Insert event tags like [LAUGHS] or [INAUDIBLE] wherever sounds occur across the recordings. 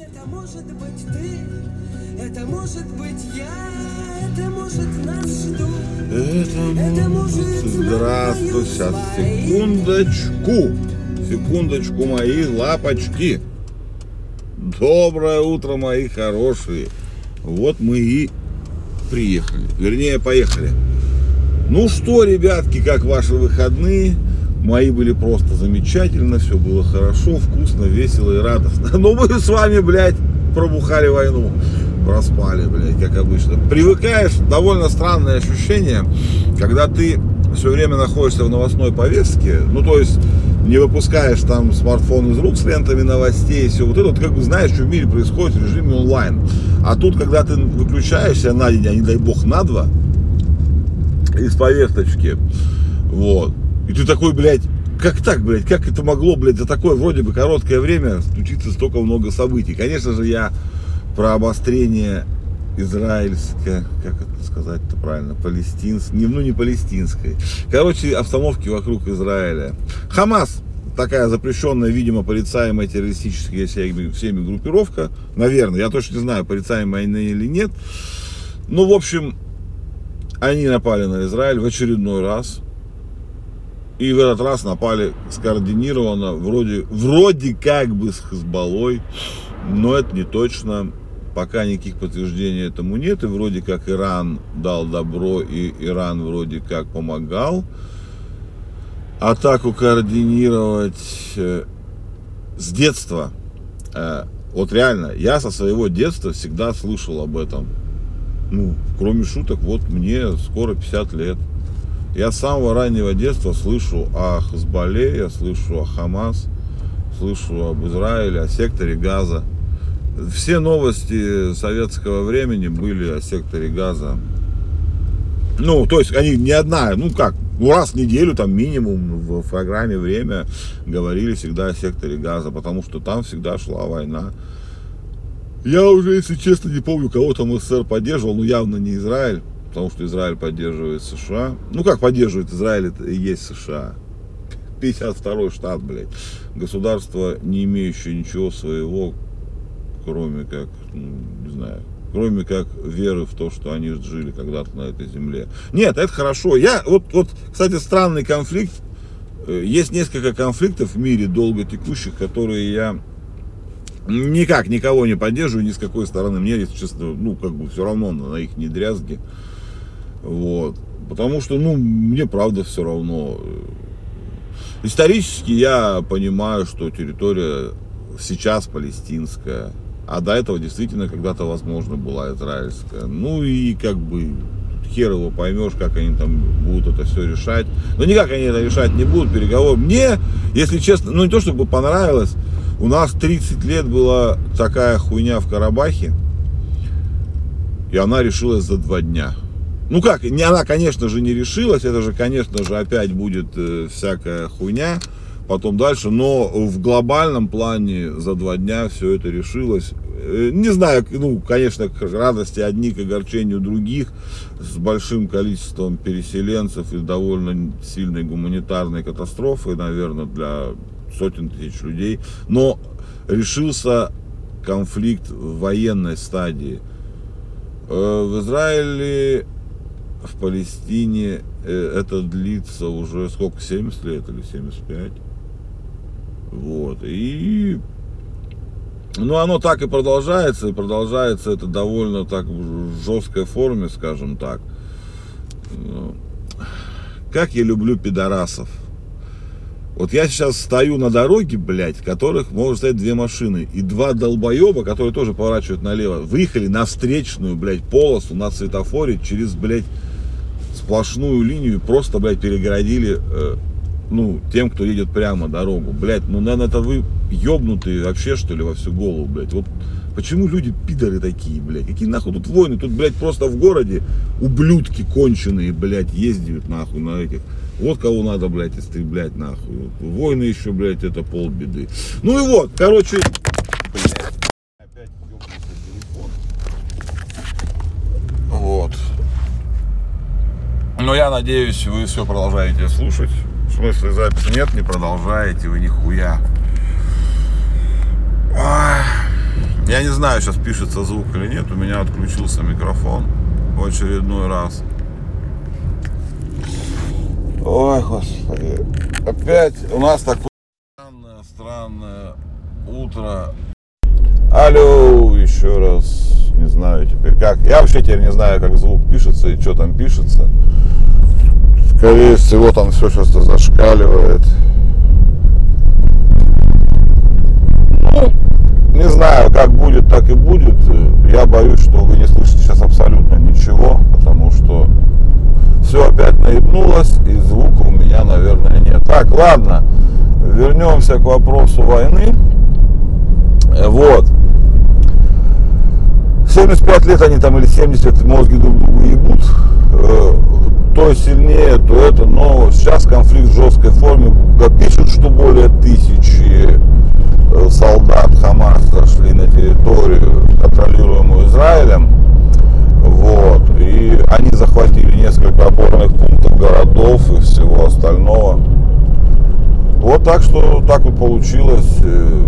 Это может быть ты, это может быть я, это может нас ждут. Это Это может... может Здравствуй, сейчас, секундочку. Секундочку, мои лапочки. Доброе утро, мои хорошие. Вот мы и приехали. Вернее, поехали. Ну что, ребятки, как ваши выходные? Мои были просто замечательно, все было хорошо, вкусно, весело и радостно. [LAUGHS] Но мы с вами, блядь, пробухали войну. Проспали, блядь, как обычно. Привыкаешь, довольно странное ощущение, когда ты все время находишься в новостной повестке, ну то есть не выпускаешь там смартфон из рук с лентами новостей, все вот это, вот как бы знаешь, что в мире происходит в режиме онлайн. А тут, когда ты выключаешься на день, а не дай бог на два, из повесточки, вот, и ты такой, блядь, как так, блядь, как это могло, блядь, за такое вроде бы короткое время случиться столько много событий? Конечно же, я про обострение израильское, как это сказать-то правильно, палестинской, не, ну не палестинской. Короче, обстановки вокруг Израиля. Хамас, такая запрещенная, видимо, порицаемая террористическая всеми группировка, наверное, я точно не знаю, порицаемая она или нет. Ну, в общем, они напали на Израиль в очередной раз. И в этот раз напали скоординированно, вроде, вроде как бы с Хизбаллой, но это не точно. Пока никаких подтверждений этому нет. И вроде как Иран дал добро, и Иран вроде как помогал атаку координировать э, с детства. Э, вот реально, я со своего детства всегда слышал об этом. Ну, кроме шуток, вот мне скоро 50 лет. Я с самого раннего детства слышу о Хазбале, я слышу о Хамас, слышу об Израиле, о секторе Газа. Все новости советского времени были о секторе Газа. Ну, то есть они не одна, ну как, ну раз в неделю там минимум в программе «Время» говорили всегда о секторе Газа, потому что там всегда шла война. Я уже, если честно, не помню, кого там СССР поддерживал, но явно не Израиль, потому что Израиль поддерживает США. Ну как поддерживает Израиль, это и есть США. 52 штат, блядь. Государство, не имеющее ничего своего, кроме как, ну, не знаю, кроме как веры в то, что они жили когда-то на этой земле. Нет, это хорошо. Я, вот, вот, кстати, странный конфликт. Э, Есть несколько конфликтов в мире долго текущих, которые я никак никого не поддерживаю, ни с какой стороны. Мне, если честно, ну, как бы все равно на их не дрязги. Вот. Потому что, ну, мне правда все равно. Исторически я понимаю, что территория сейчас палестинская, а до этого действительно когда-то, возможно, была израильская. Ну и как бы хер его поймешь, как они там будут это все решать. Но никак они это решать не будут, переговоры. Мне, если честно, ну не то чтобы понравилось, у нас 30 лет была такая хуйня в Карабахе, и она решилась за два дня. Ну как, не она, конечно же, не решилась, это же, конечно же, опять будет э, всякая хуйня потом дальше, но в глобальном плане за два дня все это решилось. Э, Не знаю, ну, конечно, к радости одних, к огорчению других, с большим количеством переселенцев и довольно сильной гуманитарной катастрофой, наверное, для сотен тысяч людей. Но решился конфликт в военной стадии. Э, В Израиле, в Палестине э, это длится уже сколько, 70 лет или 75? Вот. И ну, оно так и продолжается, и продолжается это довольно так в жесткой форме, скажем так. Ну, Как я люблю пидорасов. Вот я сейчас стою на дороге, блядь, которых может стоять две машины. И два долбоеба, которые тоже поворачивают налево, выехали на встречную, блядь, полосу на светофоре через, блядь, сплошную линию просто, блядь, перегородили, э, ну, тем, кто едет прямо дорогу. Блядь, ну, наверное, это вы ебнутые вообще, что ли, во всю голову, блядь. Вот почему люди пидоры такие, блядь? Какие нахуй тут войны? Тут, блядь, просто в городе ублюдки конченые, блядь, ездят нахуй на этих. Вот кого надо, блядь, истреблять нахуй. Войны еще, блядь, это полбеды. Ну и вот, короче, блядь. Опять ёбнулся телефон. Вот. Но я надеюсь, вы все продолжаете слушать. В смысле, записи нет, не продолжаете вы нихуя. Я не знаю, сейчас пишется звук или нет. У меня отключился микрофон в очередной раз. Ой, господи. Опять у нас такое странное, странное утро. Алло, еще раз. Знаю теперь как. Я вообще теперь не знаю, как звук пишется и что там пишется. Скорее всего, там все сейчас зашкаливает. Ну, не знаю, как будет, так и будет. Я боюсь, что вы не слышите сейчас абсолютно ничего, потому что все опять наебнулось, и звука у меня, наверное, нет. Так, ладно, вернемся к вопросу войны. Вот. 75 лет они там или 70 мозги друг другу ебут. Э, то сильнее, то это. Но сейчас конфликт в жесткой форме. Пишут, что более тысячи э, солдат Хамас зашли на территорию, контролируемую Израилем. Вот. И они захватили несколько опорных пунктов, городов и всего остального. Вот так что так вот получилось. Э,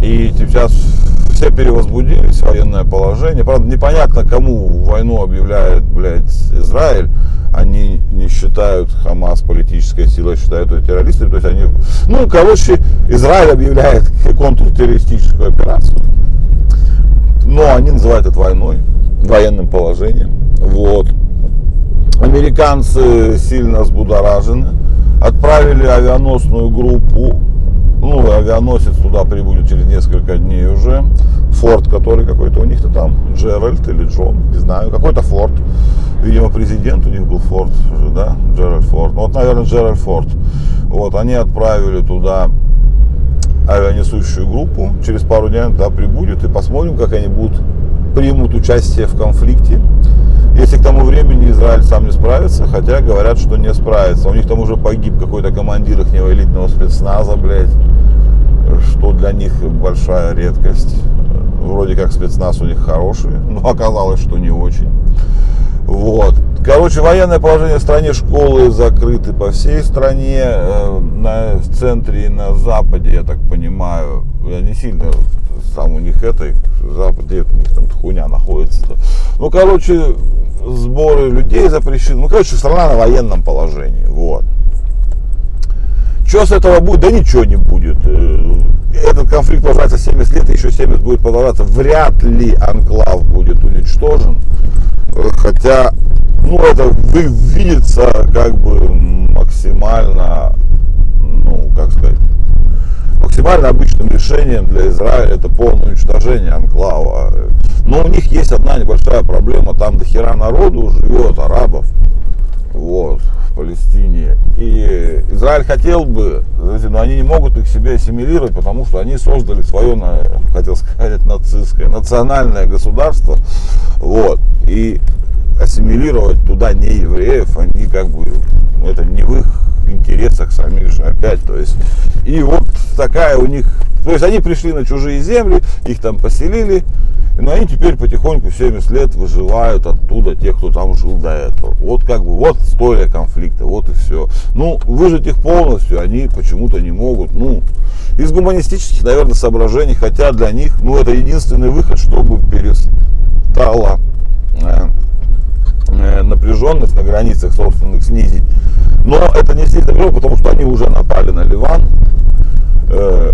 и сейчас все перевозбудились, военное положение. Правда, непонятно, кому войну объявляет, блядь, Израиль. Они не считают Хамас политической силой, считают ее террористами. То есть они, ну, короче, Израиль объявляет контртеррористическую операцию. Но они называют это войной, военным положением. Вот. Американцы сильно взбудоражены. Отправили авианосную группу ну, авианосец туда прибудет через несколько дней уже. Форд, который какой-то у них-то там, Джеральд или Джон, не знаю, какой-то Форд. Видимо, президент у них был Форд, да, Джеральд Форд. Ну, вот, наверное, Джеральд Форд. Вот, они отправили туда авианесущую группу. Через пару дней туда прибудет и посмотрим, как они будут примут участие в конфликте. Если к тому времени Израиль сам не справится, хотя говорят, что не справится. У них там уже погиб какой-то командир их элитного спецназа, блядь, что для них большая редкость. Вроде как спецназ у них хороший, но [LAUGHS] оказалось, что не очень. Вот. Короче, военное положение в стране, школы закрыты по всей стране, э, на, в центре и на западе, я так понимаю, я не сильно там у них этой, западе у них там хуйня находится. Ну, короче, сборы людей запрещены. Ну, короче, страна на военном положении. Вот. Что с этого будет? Да ничего не будет. Э, этот конфликт продолжается 70 лет, и еще 70 будет продолжаться. Вряд ли анклав будет уничтожен. Хотя, ну, это видится как бы максимально, ну, как сказать, максимально обычным решением для Израиля это полное уничтожение анклава. Но у них есть одна небольшая проблема, там до хера народу живет, арабов, вот, в Палестине. И Израиль хотел бы, но они не могут их себе ассимилировать, потому что они создали свое, хотел сказать, нацистское, национальное государство, вот, и ассимилировать туда не евреев, они как бы, это не в их интересах самих же опять, то есть, и вот такая у них, то есть они пришли на чужие земли, их там поселили, но они теперь потихоньку 70 лет выживают оттуда тех, кто там жил до этого. Вот как бы, вот история конфликта, вот и все. Ну, выжить их полностью они почему-то не могут. Ну, из гуманистических, наверное, соображений, хотя для них, ну, это единственный выход, чтобы перестала э, э, напряженность на границах собственных снизить. Но это не сильно потому что они уже напали на Ливан. Э,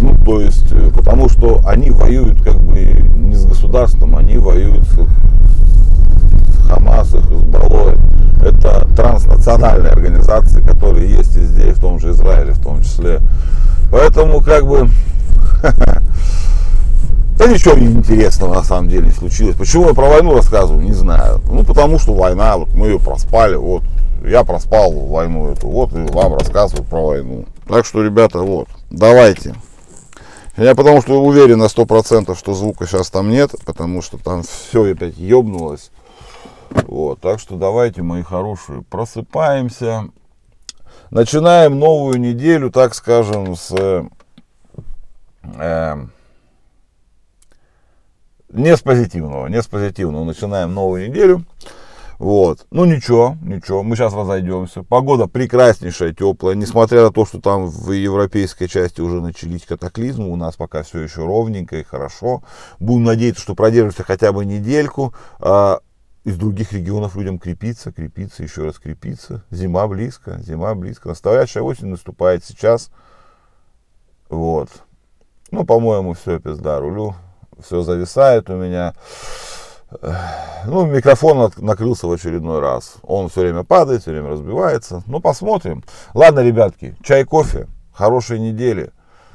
ну, то есть, э, потому что они воюют как государством, они воюют с с Хизбаллой. Это транснациональные организации, которые есть везде, в том же Израиле в том числе. Поэтому как бы [LAUGHS] да ничего интересного на самом деле не случилось. Почему я про войну рассказываю, не знаю. Ну, потому что война, вот мы ее проспали, вот я проспал войну эту, вот и вам рассказываю про войну. Так что, ребята, вот, давайте. Я потому что уверен на сто процентов, что звука сейчас там нет, потому что там все опять ебнулось. Вот, так что давайте, мои хорошие, просыпаемся. Начинаем новую неделю, так скажем, с э, не с позитивного, не с позитивного. Начинаем новую неделю. Вот. Ну ничего, ничего, мы сейчас разойдемся. Погода прекраснейшая, теплая, несмотря на то, что там в европейской части уже начались катаклизмы, у нас пока все еще ровненько и хорошо. Будем надеяться, что продержимся хотя бы недельку. А из других регионов людям крепиться, крепиться, еще раз крепиться. Зима близко, зима близко. Настоящая осень наступает сейчас. Вот. Ну, по-моему, все, пизда, рулю. Все зависает у меня. Ну, микрофон накрылся в очередной раз. Он все время падает, все время разбивается. Ну, посмотрим. Ладно, ребятки, чай, кофе. Хорошей недели.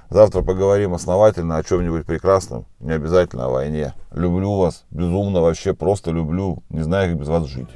Завтра поговорим основательно о чем-нибудь прекрасном. Не обязательно о войне. Люблю вас. Безумно вообще просто люблю. Не знаю, как без вас жить.